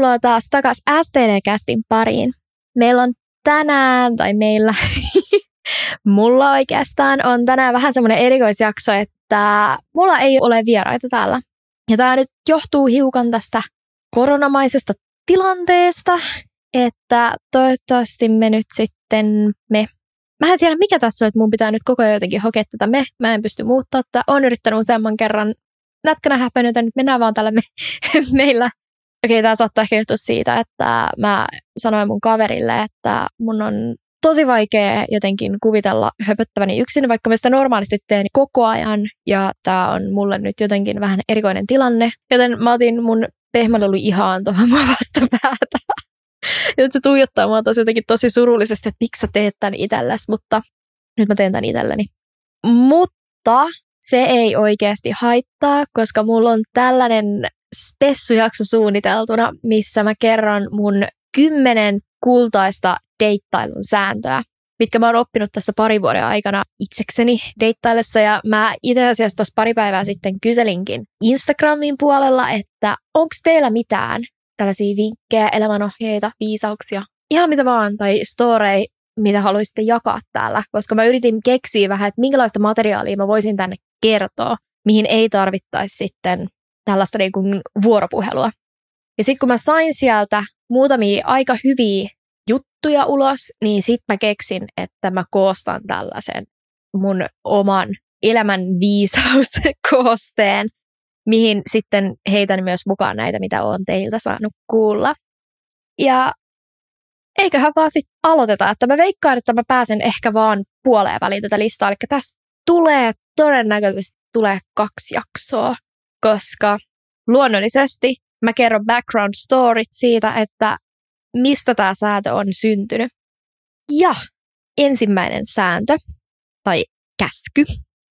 Tervetuloa taas takas STD-kästin pariin. Meillä on tänään, tai meillä, mulla oikeastaan on tänään vähän semmoinen erikoisjakso, että mulla ei ole vieraita täällä. Ja tämä nyt johtuu hiukan tästä koronamaisesta tilanteesta, että toivottavasti me nyt sitten me Mä en tiedä, mikä tässä on, että mun pitää nyt koko ajan jotenkin hokea tätä me. Mä en pysty muuttaa tätä. Olen yrittänyt useamman kerran nätkänä häpännyt, nyt mennään vaan tällä me, meillä Okei, okay, tämä saattaa ehkä johtua siitä, että mä sanoin mun kaverille, että mun on tosi vaikea jotenkin kuvitella höpöttäväni yksin, vaikka mä sitä normaalisti teen koko ajan. Ja tämä on mulle nyt jotenkin vähän erikoinen tilanne. Joten mä otin mun pehmälelu ihan tuohon mua vastapäätä. ja se tuijottaa mua tosi jotenkin tosi surullisesti, että miksi sä teet tämän itsellesi, mutta nyt mä teen tämän itselleni. Mutta se ei oikeasti haittaa, koska mulla on tällainen spessujakso suunniteltuna, missä mä kerron mun kymmenen kultaista deittailun sääntöä, mitkä mä oon oppinut tässä pari vuoden aikana itsekseni deittaillessa. Ja mä itse asiassa tuossa pari päivää sitten kyselinkin Instagramin puolella, että onko teillä mitään tällaisia vinkkejä, elämänohjeita, viisauksia, ihan mitä vaan, tai storei, mitä haluaisitte jakaa täällä, koska mä yritin keksiä vähän, että minkälaista materiaalia mä voisin tänne kertoa, mihin ei tarvittaisi sitten tällaista niin kuin vuoropuhelua. Ja sitten kun mä sain sieltä muutamia aika hyviä juttuja ulos, niin sitten mä keksin, että mä koostan tällaisen mun oman elämän viisauskoosteen, mihin sitten heitän myös mukaan näitä, mitä olen teiltä saanut kuulla. Ja eiköhän vaan sitten aloiteta, että mä veikkaan, että mä pääsen ehkä vaan puoleen väliin tätä listaa. Eli tässä tulee todennäköisesti tulee kaksi jaksoa koska luonnollisesti mä kerron background storyt siitä, että mistä tämä sääntö on syntynyt. Ja ensimmäinen sääntö, tai käsky,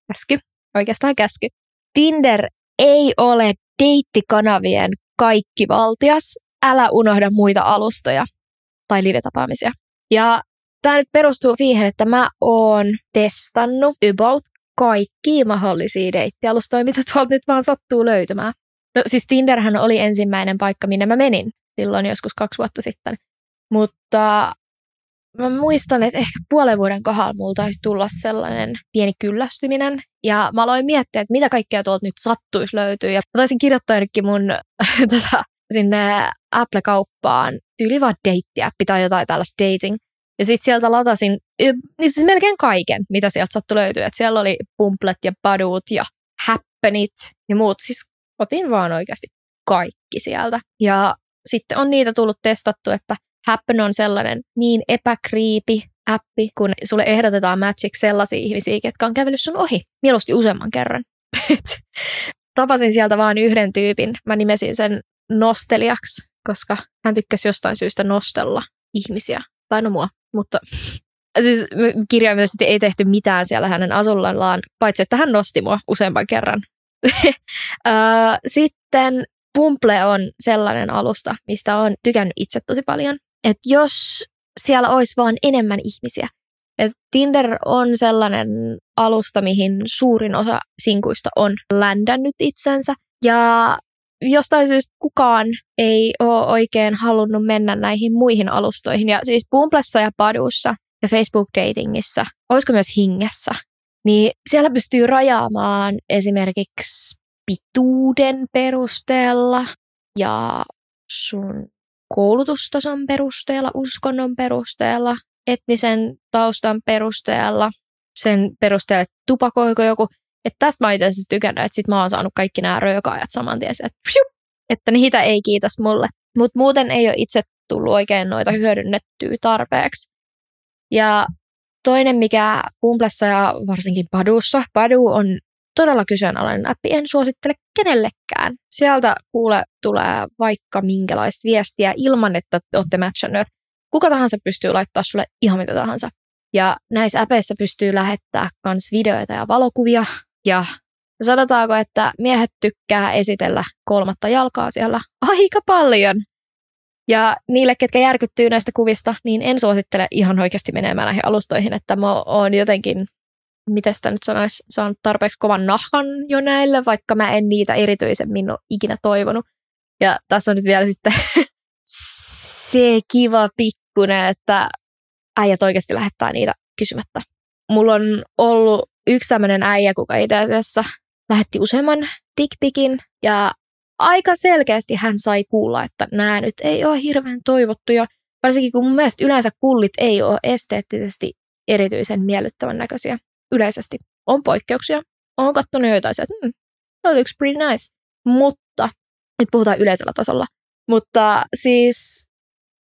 käsky, oikeastaan käsky. Tinder ei ole deittikanavien kaikki valtias. Älä unohda muita alustoja tai live-tapaamisia. Ja tämä nyt perustuu siihen, että mä oon testannut about kaikki mahdollisia deittialustoja, mitä tuolta nyt vaan sattuu löytymään. No siis Tinderhän oli ensimmäinen paikka, minne mä menin silloin joskus kaksi vuotta sitten. Mutta mä muistan, että ehkä puolen vuoden kohdalla mulla taisi tulla sellainen pieni kyllästyminen. Ja mä aloin miettiä, että mitä kaikkea tuolta nyt sattuisi löytyä. Ja mä taisin kirjoittaa jonnekin mun tota, sinne Apple-kauppaan tyyli vaan deittiäppi tai jotain tällaista dating ja sitten sieltä latasin niin siis melkein kaiken, mitä sieltä sattui löytyä. Et siellä oli Pumplet ja Badut ja Happenit ja muut. Siis otin vaan oikeasti kaikki sieltä. Ja sitten on niitä tullut testattu, että Happen on sellainen niin epäkriipi appi, kun sulle ehdotetaan matchiksi sellaisia ihmisiä, jotka on kävellyt sun ohi. Mieluusti useamman kerran. Tapasin sieltä vain yhden tyypin. Mä nimesin sen nosteliaksi, koska hän tykkäsi jostain syystä nostella ihmisiä. Tai no mua mutta siis kirjaimellisesti ei tehty mitään siellä hänen asullaan, paitsi että hän nosti mua useamman kerran. Sitten Pumple on sellainen alusta, mistä on tykännyt itse tosi paljon. Että jos siellä olisi vaan enemmän ihmisiä. Et Tinder on sellainen alusta, mihin suurin osa sinkuista on ländännyt itsensä. Ja jostain syystä kukaan ei ole oikein halunnut mennä näihin muihin alustoihin. Ja siis Bumblessa ja Padussa ja Facebook-datingissa, olisiko myös Hingessä, niin siellä pystyy rajaamaan esimerkiksi pituuden perusteella ja sun koulutustason perusteella, uskonnon perusteella, etnisen taustan perusteella, sen perusteella, että tupakoiko joku. Että tästä mä itse asiassa tykännyt, että sit mä oon saanut kaikki nämä röökaajat saman tien, että, pshup, että niitä ei kiitos mulle. Mutta muuten ei ole itse tullut oikein noita hyödynnettyä tarpeeksi. Ja toinen, mikä Pumplessa ja varsinkin Padussa, Padu on todella kyseenalainen appi, en suosittele kenellekään. Sieltä kuule tulee vaikka minkälaista viestiä ilman, että olette matchannut. Kuka tahansa pystyy laittaa sulle ihan mitä tahansa. Ja näissä äpeissä pystyy lähettää myös videoita ja valokuvia, ja sanotaanko, että miehet tykkää esitellä kolmatta jalkaa siellä aika paljon. Ja niille, ketkä järkyttyy näistä kuvista, niin en suosittele ihan oikeasti menemään näihin alustoihin, että mä oon jotenkin, miten sitä nyt sanoisi, saanut tarpeeksi kovan nahkan jo näille, vaikka mä en niitä erityisemmin ole ikinä toivonut. Ja tässä on nyt vielä sitten se kiva pikkunen, että äijät oikeasti lähettää niitä kysymättä. Mulla on ollut yksi tämmöinen äijä, kuka itse asiassa lähetti useamman dickpikin ja aika selkeästi hän sai kuulla, että nämä nyt ei ole hirveän toivottuja, varsinkin kun mun mielestä yleensä kullit ei ole esteettisesti erityisen miellyttävän näköisiä yleisesti. On poikkeuksia. Olen katsonut joitain, että hmm, that looks pretty nice. Mutta, nyt puhutaan yleisellä tasolla. Mutta siis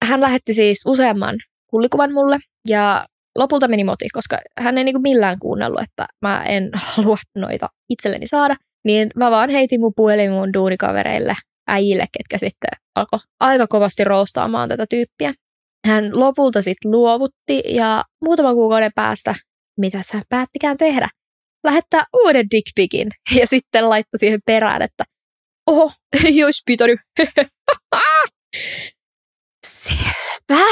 hän lähetti siis useamman kullikuvan mulle ja lopulta meni moti, koska hän ei niinku millään kuunnellut, että mä en halua noita itselleni saada. Niin mä vaan heitin mun puhelin mun duunikavereille, äijille, ketkä sitten alkoi aika kovasti roostaamaan tätä tyyppiä. Hän lopulta sitten luovutti ja muutaman kuukauden päästä, mitä sä päättikään tehdä, lähettää uuden dickpikin ja sitten laittoi siihen perään, että oho, ei olisi pitänyt. Selvä.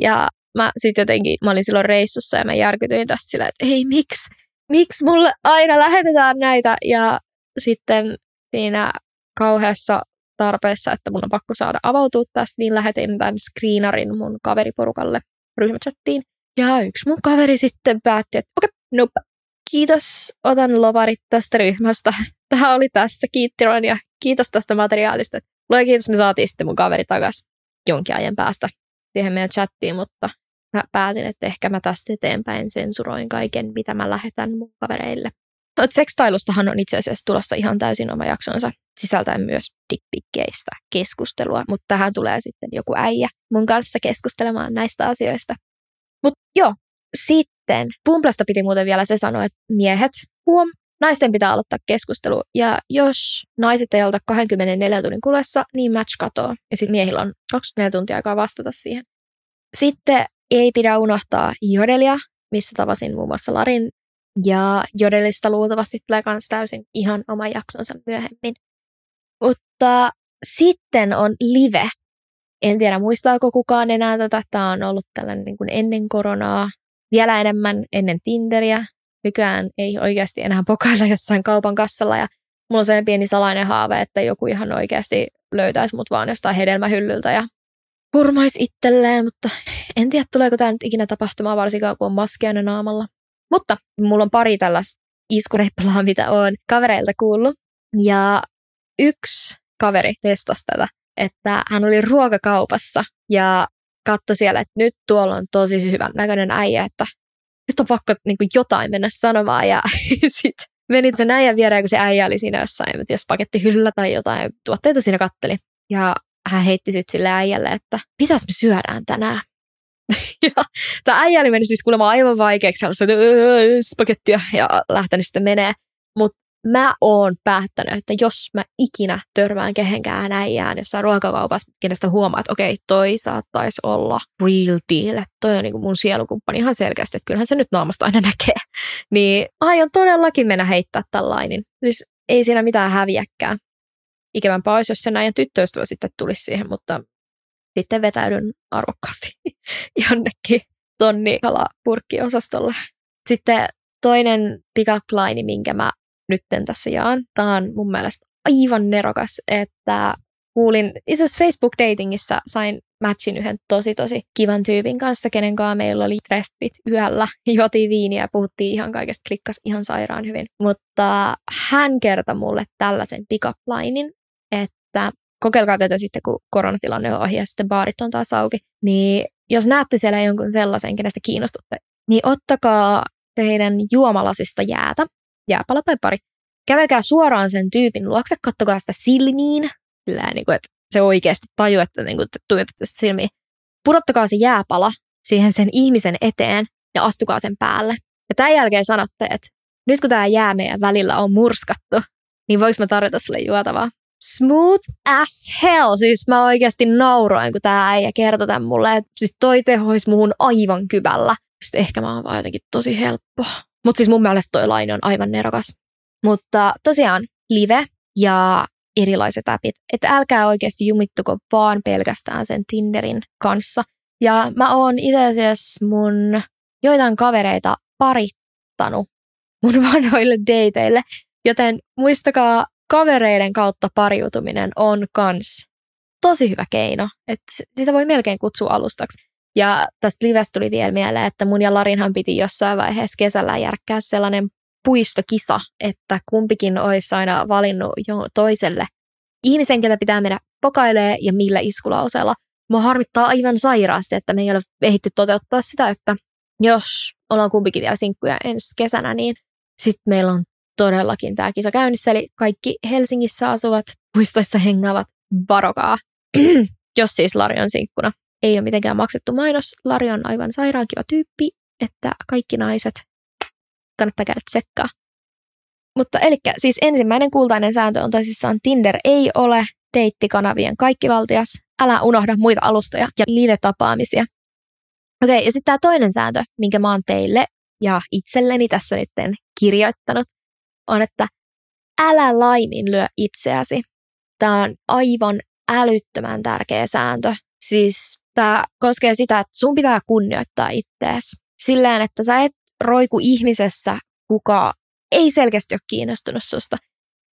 Ja mä sitten jotenkin, mä olin silloin reissussa ja mä järkytyin tässä sillä, että hei, miksi, miksi mulle aina lähetetään näitä? Ja sitten siinä kauheassa tarpeessa, että mun on pakko saada avautua tästä, niin lähetin tämän screenarin mun kaveriporukalle ryhmächattiin. Ja yksi mun kaveri sitten päätti, että okei, okay, nope, kiitos, otan lovarit tästä ryhmästä. Tämä oli tässä, kiitti Ron ja kiitos tästä materiaalista. Lue kiitos, me saatiin sitten mun kaveri takaisin jonkin ajan päästä siihen meidän chattiin, mutta mä päätin, että ehkä mä tästä eteenpäin sensuroin kaiken, mitä mä lähetän mun kavereille. Mutta sekstailustahan on itse asiassa tulossa ihan täysin oma jaksonsa, sisältäen myös dickpikkeistä keskustelua, mutta tähän tulee sitten joku äijä mun kanssa keskustelemaan näistä asioista. Mutta joo, sitten Pumplasta piti muuten vielä se sanoa, että miehet, huom, naisten pitää aloittaa keskustelu. Ja jos naiset ei aloita 24 tunnin kulessa, niin match katoo. Ja sitten miehillä on 24 tuntia aikaa vastata siihen. Sitten ei pidä unohtaa jodelia, missä tavasin muun muassa Larin. Ja jodelista luultavasti tulee myös täysin ihan oma jaksonsa myöhemmin. Mutta sitten on live. En tiedä, muistaako kukaan enää tätä. Tämä on ollut tällainen niin kuin ennen koronaa, vielä enemmän ennen Tinderiä. Nykyään ei oikeasti enää pokailla jossain kaupan kassalla ja mulla on sellainen pieni salainen haave, että joku ihan oikeasti löytäisi mut vaan jostain hedelmähyllyltä ja hurmaisi itselleen, mutta en tiedä tuleeko tämä nyt ikinä tapahtumaan, varsinkaan kun on maskeana naamalla. Mutta mulla on pari tällaista iskureippalaa, mitä on kavereilta kuullut. Ja yksi kaveri testasi tätä, että hän oli ruokakaupassa ja katsoi siellä, että nyt tuolla on tosi hyvän näköinen äijä, että nyt on pakko niin kuin jotain mennä sanomaan. Ja sitten menit sen äijän viereen, kun se äijä oli siinä jossain, en tiedä, pakettihyllä tai jotain tuotteita siinä katteli. Ja hän heitti sitten sille äijälle, että mitäs me syödään tänään? ja tämä äijä oli mennyt siis kuulemma aivan vaikeaksi, hän sanoi, spagettia ja lähtenyt sitten menee. Mutta mä oon päättänyt, että jos mä ikinä törmään kehenkään äijään jossain ruokakaupassa, kenestä huomaa, että okei, toi saattaisi olla real deal, että toi on niin mun sielukumppani ihan selkeästi, että kyllähän se nyt naamasta aina näkee, niin aion todellakin mennä heittää tällainen. Siis ei siinä mitään häviäkään. Ikävämpää olisi, jos sen ajan tyttöystävä sitten tulisi siihen, mutta sitten vetäydyn arvokkaasti jonnekin tonni kalapurkkiosastolle. Sitten toinen pick-up line, minkä mä nytten tässä jaan. Tämä on mun mielestä aivan nerokas, että kuulin, itse asiassa Facebook-datingissa sain matchin yhden tosi tosi kivan tyypin kanssa, kenen kanssa meillä oli treffit yöllä, juotiin viiniä ja puhuttiin ihan kaikesta, klikkas ihan sairaan hyvin. Mutta hän kertoi mulle tällaisen linein, että kokeilkaa tätä sitten, kun koronatilanne on ohi ja sitten baarit on taas auki, niin jos näette siellä jonkun sellaisen, kenestä kiinnostutte, niin ottakaa teidän juomalasista jäätä jääpala tai pari. Kävelkää suoraan sen tyypin luokse, kattokaa sitä silmiin, sillä niin kuin, että se oikeasti tajuu, että niin kuin, tuijotatte sitä silmiin. Pudottakaa se jääpala siihen sen ihmisen eteen ja astukaa sen päälle. Ja tämän jälkeen sanotte, että nyt kun tämä jää meidän välillä on murskattu, niin voiko mä tarjota sulle juotavaa? Smooth as hell. Siis mä oikeasti nauroin, kun tämä äijä kertoi tämän mulle. Että siis toi tehois muhun aivan kyvällä. Sitten ehkä mä oon vaan jotenkin tosi helppo. Mutta siis mun mielestä toi laini on aivan nerokas. Mutta tosiaan live ja erilaiset appit. Että älkää oikeasti jumittuko vaan pelkästään sen Tinderin kanssa. Ja mä oon itse asiassa mun joitain kavereita parittanut mun vanhoille dateille. Joten muistakaa, kavereiden kautta pariutuminen on kans tosi hyvä keino. Että sitä voi melkein kutsua alustaksi. Ja tästä livestä tuli vielä mieleen, että mun ja Larinhan piti jossain vaiheessa kesällä järkkää sellainen puistokisa, että kumpikin olisi aina valinnut jo toiselle ihmisen, ketä pitää mennä pokailee ja millä iskulauseella. Mua harmittaa aivan sairaasti, että me ei ole ehditty toteuttaa sitä, että jos ollaan kumpikin vielä sinkkuja ensi kesänä, niin sitten meillä on todellakin tämä kisa käynnissä. Eli kaikki Helsingissä asuvat, puistoissa hengaavat, varokaa. jos siis Lari on sinkkuna. Ei ole mitenkään maksettu mainos. Lari on aivan sairaan kiva tyyppi, että kaikki naiset kannattaa käydä tsekkaa. Mutta eli siis ensimmäinen kultainen sääntö on tosissaan Tinder ei ole deittikanavien kaikkivaltias. Älä unohda muita alustoja ja live-tapaamisia. Okei, ja sitten tämä toinen sääntö, minkä mä oon teille ja itselleni tässä nyt kirjoittanut, on, että älä laiminlyö itseäsi. Tämä on aivan älyttömän tärkeä sääntö. Siis tämä koskee sitä, että sun pitää kunnioittaa ittees. Silleen, että sä et roiku ihmisessä, kuka ei selkeästi ole kiinnostunut susta.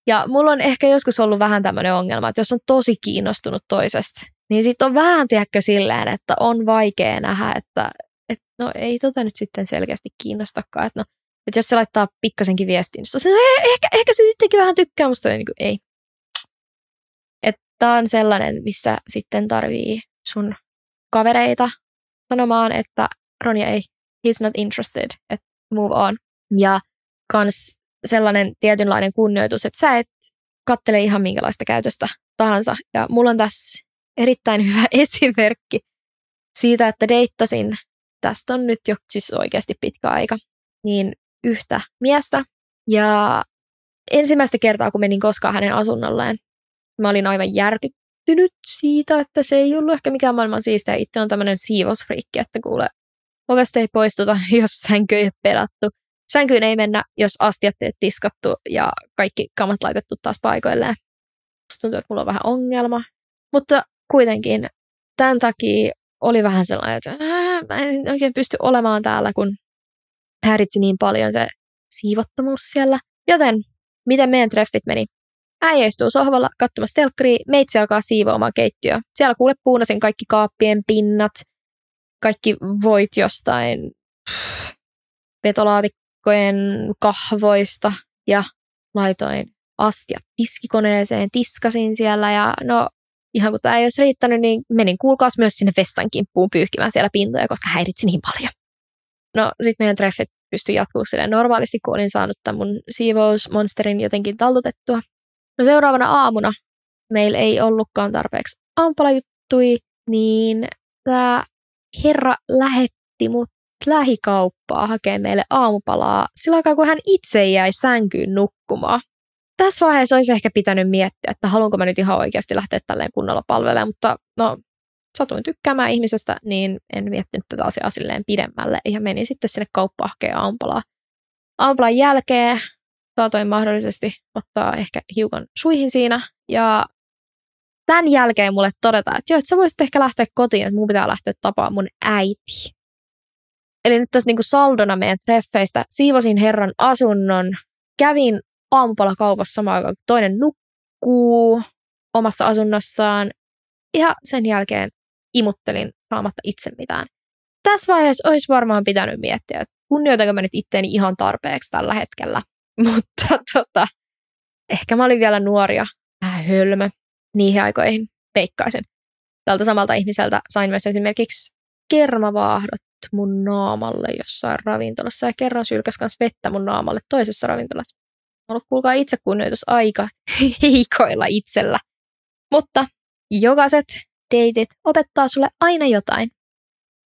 Ja mulla on ehkä joskus ollut vähän tämmöinen ongelma, että jos on tosi kiinnostunut toisesta, niin sitten on vähän, tiedäkö, silleen, että on vaikea nähdä, että, että no ei tota nyt sitten selkeästi kiinnostakaan. Että no, että jos se laittaa pikkasenkin viestin, niin se on, eh, ehkä, ehkä se sittenkin vähän tykkää musta, niin kuin, ei. Että tää on sellainen, missä sitten tarvii sun kavereita sanomaan, että Ronja ei, he's not interested, että move on. Ja kans sellainen tietynlainen kunnioitus, että sä et kattele ihan minkälaista käytöstä tahansa. Ja mulla on tässä erittäin hyvä esimerkki siitä, että deittasin, tästä on nyt jo siis oikeasti pitkä aika, niin yhtä miestä. Ja ensimmäistä kertaa, kun menin koskaan hänen asunnolleen, mä olin aivan järkyttynyt siitä, että se ei ollut ehkä mikään maailman siistiä. Itse on tämmöinen siivosfriikki, että kuule, ovesta ei poistuta, jos sänky ei pelattu. Sänkyyn ei mennä, jos astiat ei tiskattu ja kaikki kamat laitettu taas paikoilleen. Musta tuntuu, että mulla on vähän ongelma. Mutta kuitenkin tämän takia oli vähän sellainen, että mä en oikein pysty olemaan täällä, kun häiritsi niin paljon se siivottomuus siellä. Joten, miten meidän treffit meni? Äijä istuu sohvalla katsomassa telkkaria, meitsi alkaa siivoamaan keittiöä. Siellä kuule puunasin kaikki kaappien pinnat, kaikki voit jostain vetolaatikkojen kahvoista ja laitoin astia tiskikoneeseen, tiskasin siellä ja no ihan kun tämä ei olisi riittänyt, niin menin kuulkaas myös sinne vessan kimppuun pyyhkimään siellä pintoja, koska häiritsi niin paljon. No sitten meidän treffit pystyi jatkumaan silleen normaalisti, kun olin saanut tämän mun siivousmonsterin jotenkin taltutettua. No seuraavana aamuna meillä ei ollutkaan tarpeeksi aamupalajuttui, niin tämä herra lähetti mut lähikauppaa hakemaan meille aamupalaa sillä aikaa, kun hän itse jäi sänkyyn nukkumaan. Tässä vaiheessa olisi ehkä pitänyt miettiä, että haluanko mä nyt ihan oikeasti lähteä tälleen kunnolla palvelemaan, mutta no satuin tykkäämään ihmisestä, niin en miettinyt tätä asiaa silleen pidemmälle ja menin sitten sinne kauppaan hakemaan aampalaa. Aampalan jälkeen saatoin mahdollisesti ottaa ehkä hiukan suihin siinä ja tämän jälkeen mulle todetaan, että joo, että sä voisit ehkä lähteä kotiin, että mun pitää lähteä tapaa mun äiti. Eli nyt tässä niinku saldona meidän treffeistä siivosin herran asunnon, kävin aamupalakaupassa samaan aikaan, kun toinen nukkuu omassa asunnossaan. Ja sen jälkeen imuttelin saamatta itse mitään. Tässä vaiheessa olisi varmaan pitänyt miettiä, että kunnioitanko mä nyt itteeni ihan tarpeeksi tällä hetkellä. Mutta tota, ehkä mä olin vielä nuoria, vähän hölmö niihin aikoihin, peikkaisin. Tältä samalta ihmiseltä sain myös esimerkiksi kermavaahdot mun naamalle jossain ravintolassa ja kerran sylkäs kanssa vettä mun naamalle toisessa ravintolassa. Mä ollut kuulkaa itsekunnioitus aika heikoilla itsellä. Mutta jokaiset deitit opettaa sulle aina jotain.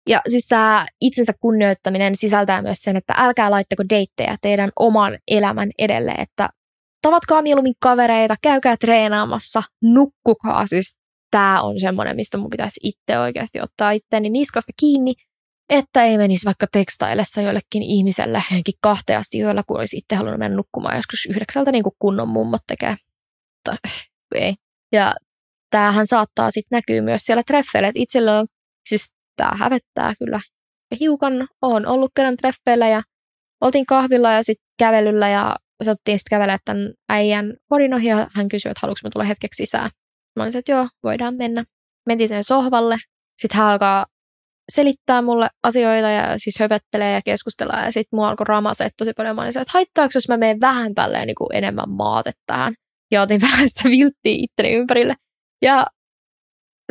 Ja siis tämä itsensä kunnioittaminen sisältää myös sen, että älkää laittako deittejä teidän oman elämän edelle, että tavatkaa mieluummin kavereita, käykää treenaamassa, nukkukaa. Siis tämä on semmoinen, mistä mun pitäisi itse oikeasti ottaa itteeni niskasta kiinni, että ei menisi vaikka tekstaillessa jollekin ihmiselle henki kahteasti yöllä, kun olisi itse halunnut mennä nukkumaan joskus yhdeksältä, niin kuin kunnon mummot tekee. Tai, ei. Ja tämähän saattaa sitten näkyä myös siellä treffeillä, että itsellä on, siis tämä hävettää kyllä. Ja hiukan on ollut kerran treffeillä ja oltiin kahvilla ja sitten kävelyllä ja satuttiin sitten kävellä tämän äijän kodin ohi ja hän kysyi, että haluanko mä tulla hetkeksi sisään. Mä olin että joo, voidaan mennä. Mentiin sen sohvalle. Sitten hän alkaa selittää mulle asioita ja siis höpöttelee ja keskustellaan. Ja sitten mua alkoi ramaset tosi paljon. Mä olin että haittaako, jos mä menen vähän tälleen niin kuin enemmän maate tähän. Ja otin vähän sitä vilttiä itteni ympärille. Ja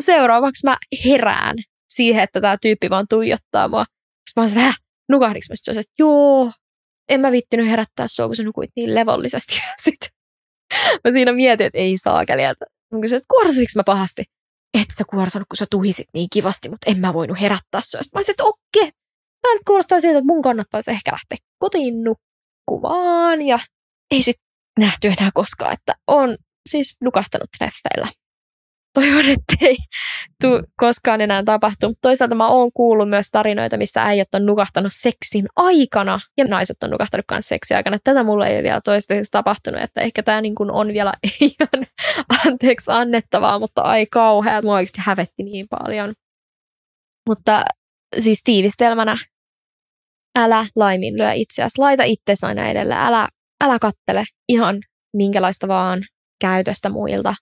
seuraavaksi mä herään siihen, että tämä tyyppi vaan tuijottaa mua. Sitten mä olin, että nukahdinko mä sitten että joo, en mä vittinyt herättää sua, kun sä nukuit niin levollisesti. sitten mä siinä mietin, että ei saa että Mä kysyin, että kuorsasinko mä pahasti? Et sä kuorsannut, kun sä tuhisit niin kivasti, mutta en mä voinut herättää sua. Sitten mä olisin, että okei, tämä nyt kuulostaa siltä, että mun kannattaisi ehkä lähteä kotiin nukkumaan. Ja ei sit nähty enää koskaan, että on siis nukahtanut treffeillä toivon, että ei tule koskaan enää tapahtu. Toisaalta mä oon kuullut myös tarinoita, missä äijät on nukahtanut seksin aikana ja naiset on nukahtanut myös seksin aikana. Tätä mulle ei ole vielä toistaiseksi tapahtunut, että ehkä tämä niin on vielä ihan anteeksi annettavaa, mutta ai kauhea, mua oikeasti hävetti niin paljon. Mutta siis tiivistelmänä, älä laiminlyö itseäsi, laita itsesi aina edelle, älä, älä kattele ihan minkälaista vaan käytöstä muilta.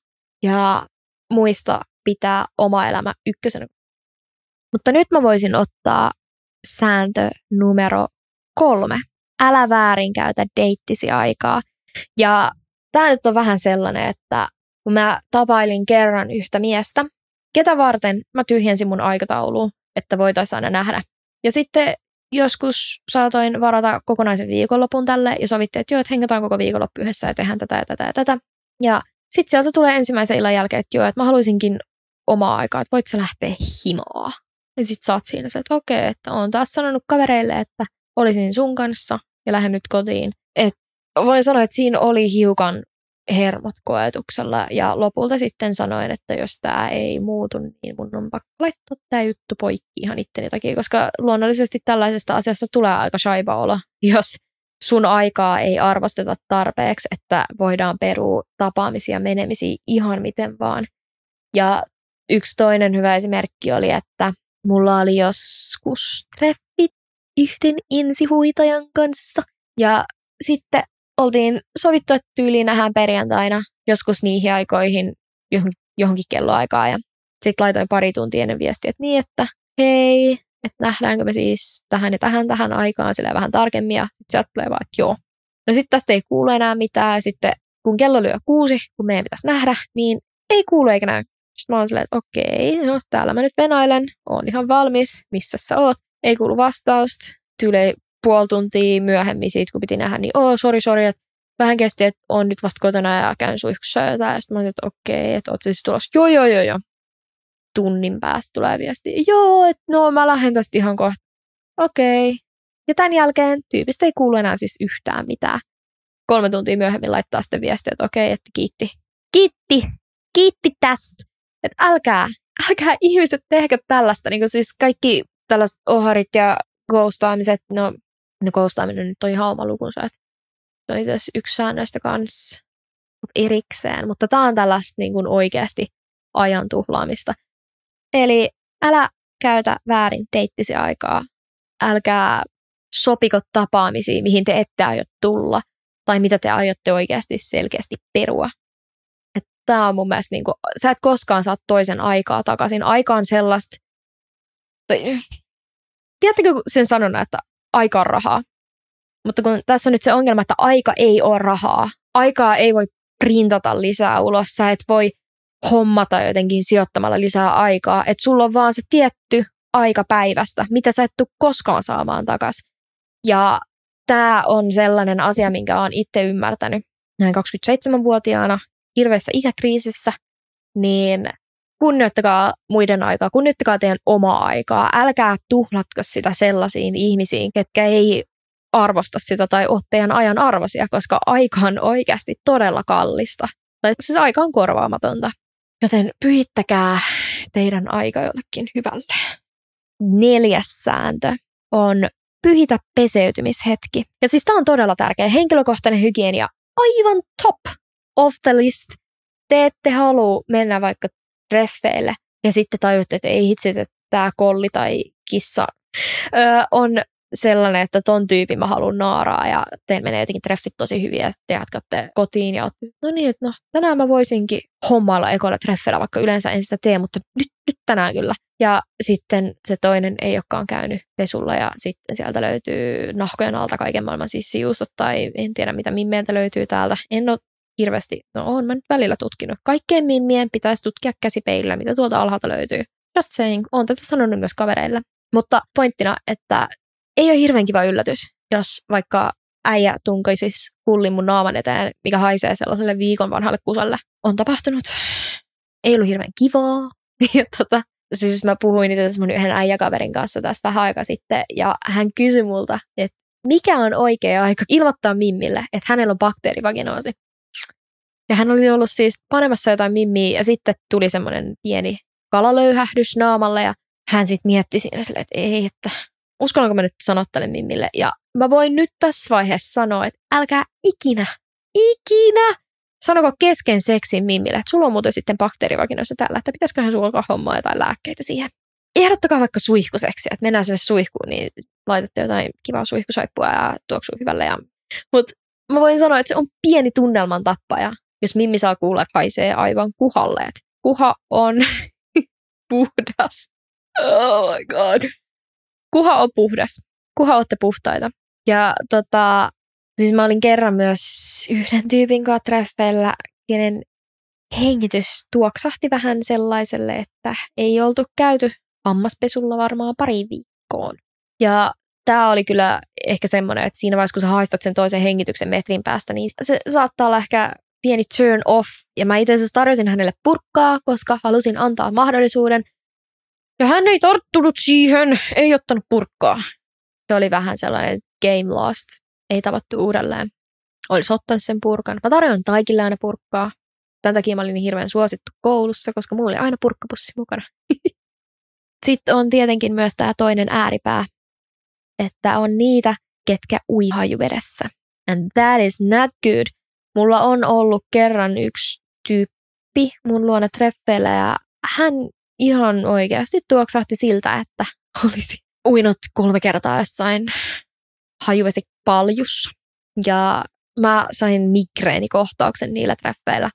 Ja muista pitää oma elämä ykkösenä. Mutta nyt mä voisin ottaa sääntö numero kolme. Älä väärinkäytä deittisi aikaa. Ja tämä nyt on vähän sellainen, että kun mä tapailin kerran yhtä miestä, ketä varten mä tyhjensin mun aikatauluun, että voitaisiin aina nähdä. Ja sitten joskus saatoin varata kokonaisen viikonlopun tälle ja sovittiin, että joo, että hengataan koko viikonloppu yhdessä ja tehdään tätä ja tätä ja tätä. Ja sitten sieltä tulee ensimmäisen illan jälkeen, että joo, että mä haluaisinkin omaa aikaa, että voit sä lähteä himaa. Ja sitten sä oot siinä se, että okei, että oon taas sanonut kavereille, että olisin sun kanssa ja lähden nyt kotiin. Et voin sanoa, että siinä oli hiukan hermot koetuksella ja lopulta sitten sanoin, että jos tämä ei muutu, niin mun on pakko laittaa tämä juttu poikki ihan itteni takia, koska luonnollisesti tällaisesta asiasta tulee aika shaiba olla, jos sun aikaa ei arvosteta tarpeeksi, että voidaan perua tapaamisia menemisiä ihan miten vaan. Ja yksi toinen hyvä esimerkki oli, että mulla oli joskus treffit yhden insihuitajan kanssa. Ja sitten oltiin sovittu, että tyyliin nähdään perjantaina joskus niihin aikoihin johonkin kelloaikaan. Ja sitten laitoin pari tuntia ennen viestiä, että niin, että hei, että nähdäänkö me siis tähän ja tähän tähän aikaan sillä vähän tarkemmin ja sitten sieltä tulee vaan, että joo. No sitten tästä ei kuulu enää mitään ja sitten kun kello lyö kuusi, kun meidän pitäisi nähdä, niin ei kuulu eikä näy. Sitten mä oon silleen, että okei, no täällä mä nyt venailen, oon ihan valmis, missä sä oot. Ei kuulu vastausta, tyyli puoli tuntia myöhemmin siitä, kun piti nähdä, niin oo, sori, sori, että vähän kesti, että on nyt vasta kotona ja käyn suihkussa ja sitten mä olin, että okei, että oot siis tulossa. Joo, joo, joo, joo tunnin päästä tulee viesti. Joo, että no mä lähden tästä ihan kohta. Okei. Okay. Ja tämän jälkeen tyypistä ei kuulu enää siis yhtään mitään. Kolme tuntia myöhemmin laittaa sitten viestiä, että okei, okay, että kiitti. Kiitti! Kiitti tästä! Että älkää, älkää ihmiset tehkö tällaista. Niin siis kaikki tällaiset oharit ja ghostaamiset, no, no ghostaaminen nyt on ihan oma lukunsa. Se on itse yksi säännöistä kanssa erikseen, mutta tämä on tällaista niin oikeasti ajan tuhlaamista. Eli älä käytä väärin deittisi aikaa. Älkää sopiko tapaamisiin, mihin te ette aio tulla, tai mitä te aiotte oikeasti selkeästi perua. Tämä on mun mielestä, niin kuin, sä et koskaan saa toisen aikaa takaisin. Aika on sellaista, tiedättekö sen sanona, että aika on rahaa? Mutta kun tässä on nyt se ongelma, että aika ei ole rahaa. Aikaa ei voi printata lisää ulos. Sä et voi hommata jotenkin sijoittamalla lisää aikaa. Että sulla on vaan se tietty aika päivästä, mitä sä et tule koskaan saamaan takaisin. Ja tämä on sellainen asia, minkä olen itse ymmärtänyt näin 27-vuotiaana hirveässä ikäkriisissä, niin kunnioittakaa muiden aikaa, kunnioittakaa teidän omaa aikaa. Älkää tuhlatko sitä sellaisiin ihmisiin, ketkä ei arvosta sitä tai ole teidän ajan arvosia, koska aika on oikeasti todella kallista. Tai siis aika on korvaamatonta. Joten pyhittäkää teidän aika jollekin hyvälle. Neljäs sääntö on pyhitä peseytymishetki. Ja siis tämä on todella tärkeä. Henkilökohtainen hygienia aivan top of the list. Te ette halua mennä vaikka treffeille ja sitten tajutte, että ei hitsi, että tämä kolli tai kissa öö, on sellainen, että ton tyypin mä haluan naaraa ja teillä menee jotenkin treffit tosi hyviä ja sitten jatkatte kotiin ja otti, no niin, että no tänään mä voisinkin hommailla ekoilla treffeillä, vaikka yleensä en sitä tee, mutta nyt, nyt tänään kyllä. Ja sitten se toinen ei olekaan käynyt pesulla ja sitten sieltä löytyy nahkojen alta kaiken maailman siis siustot tai en tiedä mitä mimmeiltä löytyy täältä. En ole hirveästi, no on mä nyt välillä tutkinut. Kaikkeen mimmien pitäisi tutkia käsipeillä, mitä tuolta alhaalta löytyy. Just saying, oon tätä sanonut myös kavereille. Mutta pointtina, että ei ole hirveän kiva yllätys, jos vaikka äijä tunkaisi kullin mun naaman eteen, mikä haisee sellaiselle viikon vanhalle kusalle. On tapahtunut. Ei ollut hirveän kivaa. ja tota, siis mä puhuin itse mun yhden äijäkaverin kanssa tässä vähän aika sitten, ja hän kysyi multa, että mikä on oikea aika ilmoittaa Mimmille, että hänellä on bakteerivaginoosi. Ja hän oli ollut siis panemassa jotain mimmiä, ja sitten tuli semmoinen pieni kalalöyhähdys naamalle, ja hän sitten mietti siinä sille, että ei, että uskallanko mä nyt sanoa tälle Mimmille. Ja mä voin nyt tässä vaiheessa sanoa, että älkää ikinä, ikinä sanoko kesken seksin Mimmille, että sulla on muuten sitten bakteerivaginoissa tällä, että pitäisiköhän sulla alkaa hommaa jotain lääkkeitä siihen. Ehdottakaa vaikka suihkuseksi, että mennään sinne suihkuun, niin laitatte jotain kivaa suihkusaippua ja tuoksuu hyvälle. Ja... Mutta mä voin sanoa, että se on pieni tunnelman tappaja, jos Mimmi saa kuulla, että haisee aivan kuhalleet. Kuha on puhdas. Oh my god. Kuha on puhdas. Kuha olette puhtaita. Ja tota, siis mä olin kerran myös yhden tyypin kanssa treffeillä, kenen hengitys tuoksahti vähän sellaiselle, että ei oltu käyty hammaspesulla varmaan pari viikkoon. Ja tämä oli kyllä ehkä semmoinen, että siinä vaiheessa, kun sä haistat sen toisen hengityksen metrin päästä, niin se saattaa olla ehkä pieni turn off. Ja mä itse asiassa tarjosin hänelle purkkaa, koska halusin antaa mahdollisuuden ja hän ei tarttunut siihen, ei ottanut purkkaa. Se oli vähän sellainen game lost, ei tavattu uudelleen. Olisi ottanut sen purkan. Mä tarjoin kaikille aina purkkaa. Tämän takia mä olin niin hirveän suosittu koulussa, koska mulla oli aina purkkapussi mukana. Sitten on tietenkin myös tämä toinen ääripää, että on niitä, ketkä ui hajuvedessä. And that is not good. Mulla on ollut kerran yksi tyyppi mun luona treffeillä ja hän ihan oikeasti tuoksahti siltä, että olisi uinut kolme kertaa jossain paljussa. Ja mä sain migreenikohtauksen niillä treffeillä.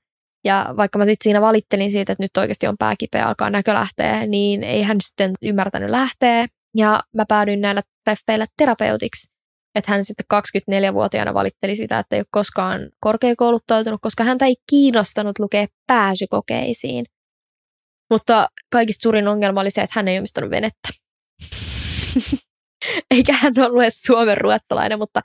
Ja vaikka mä sitten siinä valittelin siitä, että nyt oikeasti on pääkipeä, alkaa näkö lähteä, niin ei hän sitten ymmärtänyt lähteä. Ja mä päädyin näillä treffeillä terapeutiksi. Että hän sitten 24-vuotiaana valitteli sitä, että ei ole koskaan korkeakouluttautunut, koska häntä ei kiinnostanut lukea pääsykokeisiin. Mutta kaikista suurin ongelma oli se, että hän ei omistanut venettä. Eikä hän ollut edes Suomen ruotsalainen, mutta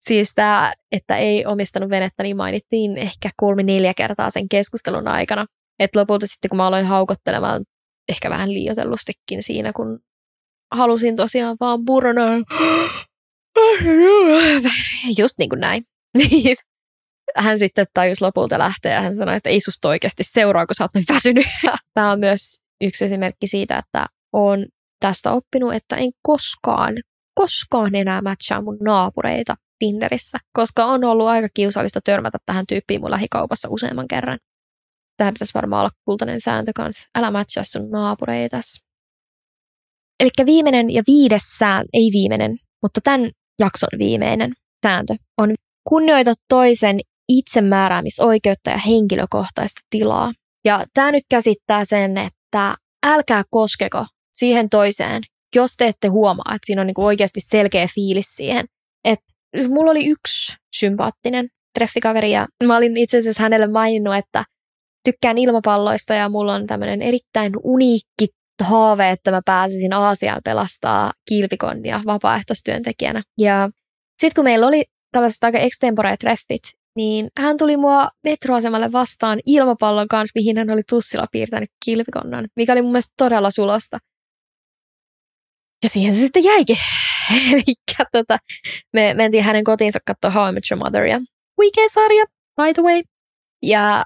siis tämä, että ei omistanut venettä, niin mainittiin ehkä kolme-neljä kertaa sen keskustelun aikana. Et lopulta sitten, kun mä aloin haukottelemaan ehkä vähän liioitellustikin siinä, kun halusin tosiaan vaan purona. Just niin kuin näin. Niin hän sitten tajusi lopulta lähteä ja hän sanoi, että ei susta oikeasti seuraa, kun sä oot niin väsynyt. Tämä on myös yksi esimerkki siitä, että on tästä oppinut, että en koskaan, koskaan enää matchaa mun naapureita Tinderissä, koska on ollut aika kiusallista törmätä tähän tyyppiin mun lähikaupassa useamman kerran. Tämä pitäisi varmaan olla kultainen sääntö kanssa. Älä matchaa sun naapureitas. Eli viimeinen ja viides sääntö, ei viimeinen, mutta tämän jakson viimeinen sääntö on kunnioita toisen itsemääräämisoikeutta ja henkilökohtaista tilaa. Ja tämä nyt käsittää sen, että älkää koskeko siihen toiseen, jos te ette huomaa, että siinä on niinku oikeasti selkeä fiilis siihen. Et mulla oli yksi sympaattinen treffikaveri ja mä olin itse asiassa hänelle maininnut, että tykkään ilmapalloista ja mulla on tämmöinen erittäin uniikki haave, että mä pääsisin Aasiaan pelastaa kilpikonnia vapaaehtoistyöntekijänä. Ja sitten kun meillä oli tällaiset aika extempore treffit, niin hän tuli mua metroasemalle vastaan ilmapallon kanssa, mihin hän oli tussilla piirtänyt kilpikonnan, mikä oli mun mielestä todella sulosta. Ja siihen se sitten jäikin. Eli tota, me mentiin hänen kotiinsa katsoa How I Met Your Motheria. Huikea sarja, by the way. Ja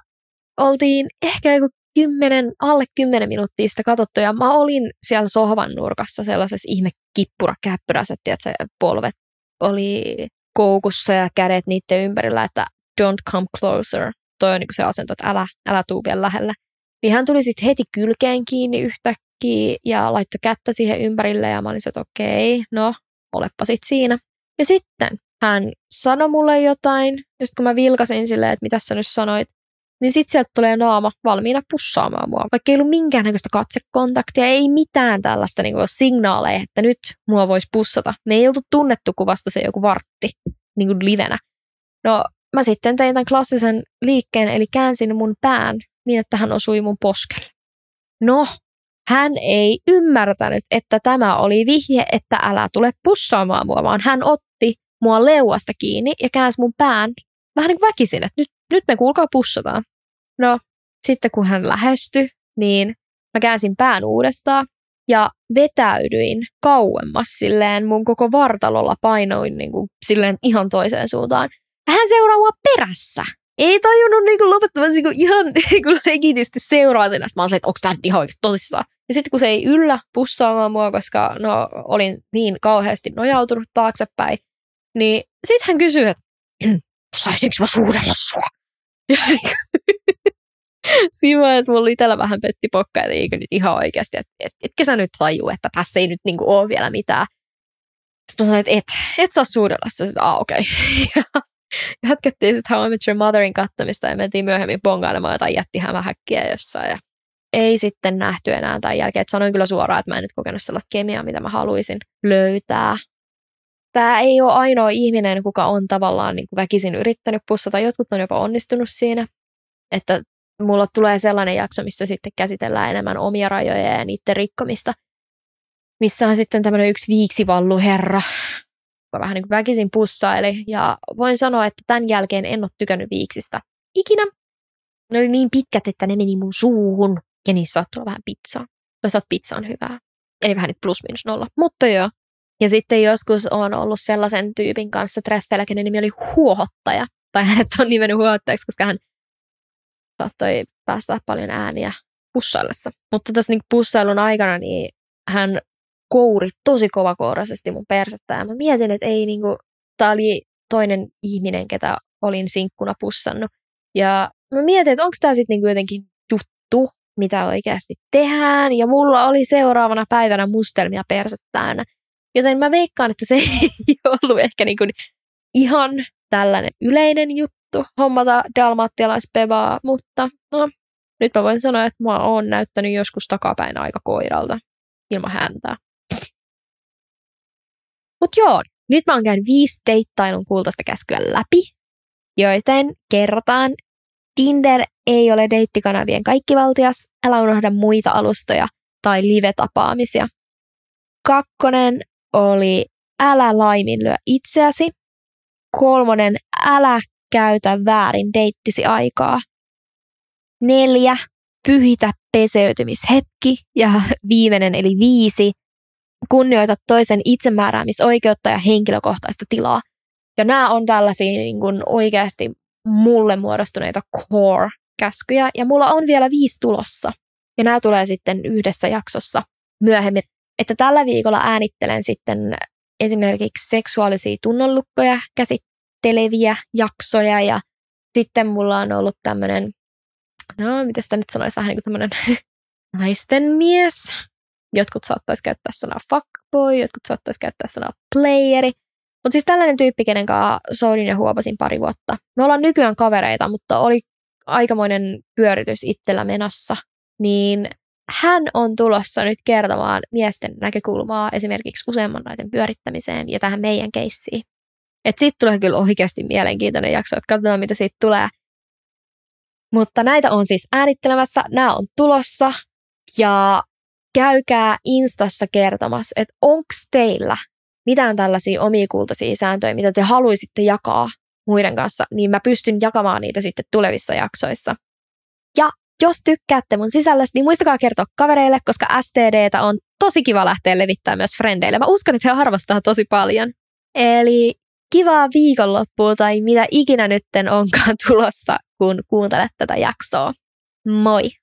oltiin ehkä joku kymmenen, alle kymmenen minuuttia sitä katsottu, ja mä olin siellä sohvan nurkassa sellaisessa ihme kippura käppyrässä, että se polvet oli koukussa ja kädet niiden ympärillä, että don't come closer. Toi on niin se asento, että älä, älä tuu vielä lähellä. Niin hän tuli sitten heti kylkeen kiinni yhtäkkiä ja laittoi kättä siihen ympärille ja mä olin että okei, okay, no olepa sit siinä. Ja sitten hän sanoi mulle jotain, ja sitten kun mä vilkasin silleen, että mitä sä nyt sanoit, niin sitten sieltä tulee naama valmiina pussaamaan mua. Vaikka ei ollut minkäännäköistä katsekontaktia, ei mitään tällaista niin signaaleja, että nyt mua voisi pussata. Me ei oltu tunnettu kuvasta se joku vartti niin kuin livenä. No mä sitten tein tämän klassisen liikkeen, eli käänsin mun pään niin, että hän osui mun poskelle. No, hän ei ymmärtänyt, että tämä oli vihje, että älä tule pussaamaan mua, vaan hän otti mua leuasta kiinni ja käänsi mun pään vähän niin kuin väkisin, että nyt, nyt me kuulkaa pussataan. No, sitten kun hän lähestyi, niin mä käänsin pään uudestaan ja vetäydyin kauemmas silleen mun koko vartalolla painoin niin kuin, silleen ihan toiseen suuntaan. Hän seuraa mua perässä. Ei tajunnut niin lopettamassa niin ihan niin legitisti seuraa sen. Mä olin että onko tämä ihan tosissaan. Ja sitten kun se ei yllä pussaamaan mua, koska no, olin niin kauheasti nojautunut taaksepäin, niin sitten hän kysyy, että saisinko mä suudella sua? Ja niin siinä vaiheessa mulla itsellä vähän petti pokka, että eikö nyt ihan oikeasti, että et, etkö sä nyt taju, että tässä ei nyt niinku ole vielä mitään. Sitten mä sanoin, että et, et saa suudella. Sitten okei. Okay. jatkettiin sitten How I Met Your Motherin kattomista ja mentiin myöhemmin bongailemaan jotain jättihämähäkkiä jossain. Ja ei sitten nähty enää tämän jälkeen. että sanoin kyllä suoraan, että mä en nyt kokenut sellaista kemiaa, mitä mä haluaisin löytää. Tämä ei ole ainoa ihminen, kuka on tavallaan niin kuin väkisin yrittänyt pussata. Jotkut on jopa onnistunut siinä. Että mulla tulee sellainen jakso, missä sitten käsitellään enemmän omia rajoja ja niiden rikkomista. Missä on sitten tämmöinen yksi viiksivalluherra, joka vähän niin kuin väkisin pussaili. Ja voin sanoa, että tämän jälkeen en ole tykännyt viiksistä ikinä. Ne oli niin pitkät, että ne meni mun suuhun. Ja niissä saattoi vähän pizzaa. Toisaalta pizza on hyvää. Eli vähän nyt plus minus nolla. Mutta joo. Ja sitten joskus on ollut sellaisen tyypin kanssa treffeillä, kenen nimi oli Huohottaja. Tai hänet on nimennyt huohottajaksi, koska hän saattoi päästä paljon ääniä pussaillessa. Mutta tässä niin pussailun aikana niin hän kouri tosi kovakouraisesti mun persettä. Ja mä mietin, että ei niinku, tää oli toinen ihminen, ketä olin sinkkuna pussannut. Ja mä mietin, että onko tämä sitten niinku jotenkin juttu, mitä oikeasti tehdään. Ja mulla oli seuraavana päivänä mustelmia persettä täynnä. Joten mä veikkaan, että se ei ollut ehkä niinku ihan tällainen yleinen juttu hommata dalmattialaispevaa, mutta no, nyt mä voin sanoa, että mä oon näyttänyt joskus takapäin aika koiralta ilman häntä. Mutta joo, nyt mä oon käynyt viisi deittailun kultaista käskyä läpi, joten kerrotaan, Tinder ei ole deittikanavien kaikkivaltias, älä unohda muita alustoja tai live-tapaamisia. Kakkonen oli älä laiminlyö itseäsi. Kolmonen, älä käytä väärin deittisi aikaa. Neljä, pyhitä peseytymishetki. Ja viimeinen eli viisi, kunnioita toisen itsemääräämisoikeutta ja henkilökohtaista tilaa. Ja nämä on tällaisia niin kuin oikeasti mulle muodostuneita core-käskyjä, ja mulla on vielä viisi tulossa. Ja nämä tulee sitten yhdessä jaksossa myöhemmin. Että tällä viikolla äänittelen sitten esimerkiksi seksuaalisia tunnonlukkoja käsitteleviä jaksoja, ja sitten mulla on ollut tämmöinen, no mitä sitä nyt sanoisi, vähän niin kuin tämmöinen naisten mies, Jotkut saattaisi käyttää sanaa fuckboy, jotkut saattaisi käyttää sanaa playeri. Mutta siis tällainen tyyppi, kenen kanssa soudin ja huopasin pari vuotta. Me ollaan nykyään kavereita, mutta oli aikamoinen pyöritys itsellä menossa. Niin hän on tulossa nyt kertomaan miesten näkökulmaa esimerkiksi useamman naisen pyörittämiseen ja tähän meidän keissiin. Et siitä tulee kyllä oikeasti mielenkiintoinen jakso, että katsotaan mitä siitä tulee. Mutta näitä on siis äänittelemässä, nämä on tulossa ja käykää Instassa kertomassa, että onko teillä mitään tällaisia omia kultaisia sääntöjä, mitä te haluaisitte jakaa muiden kanssa, niin mä pystyn jakamaan niitä sitten tulevissa jaksoissa. Ja jos tykkäätte mun sisällöstä, niin muistakaa kertoa kavereille, koska STDtä on tosi kiva lähteä levittämään myös frendeille. Mä uskon, että he arvostaa tosi paljon. Eli kivaa viikonloppua tai mitä ikinä nytten onkaan tulossa, kun kuuntelet tätä jaksoa. Moi!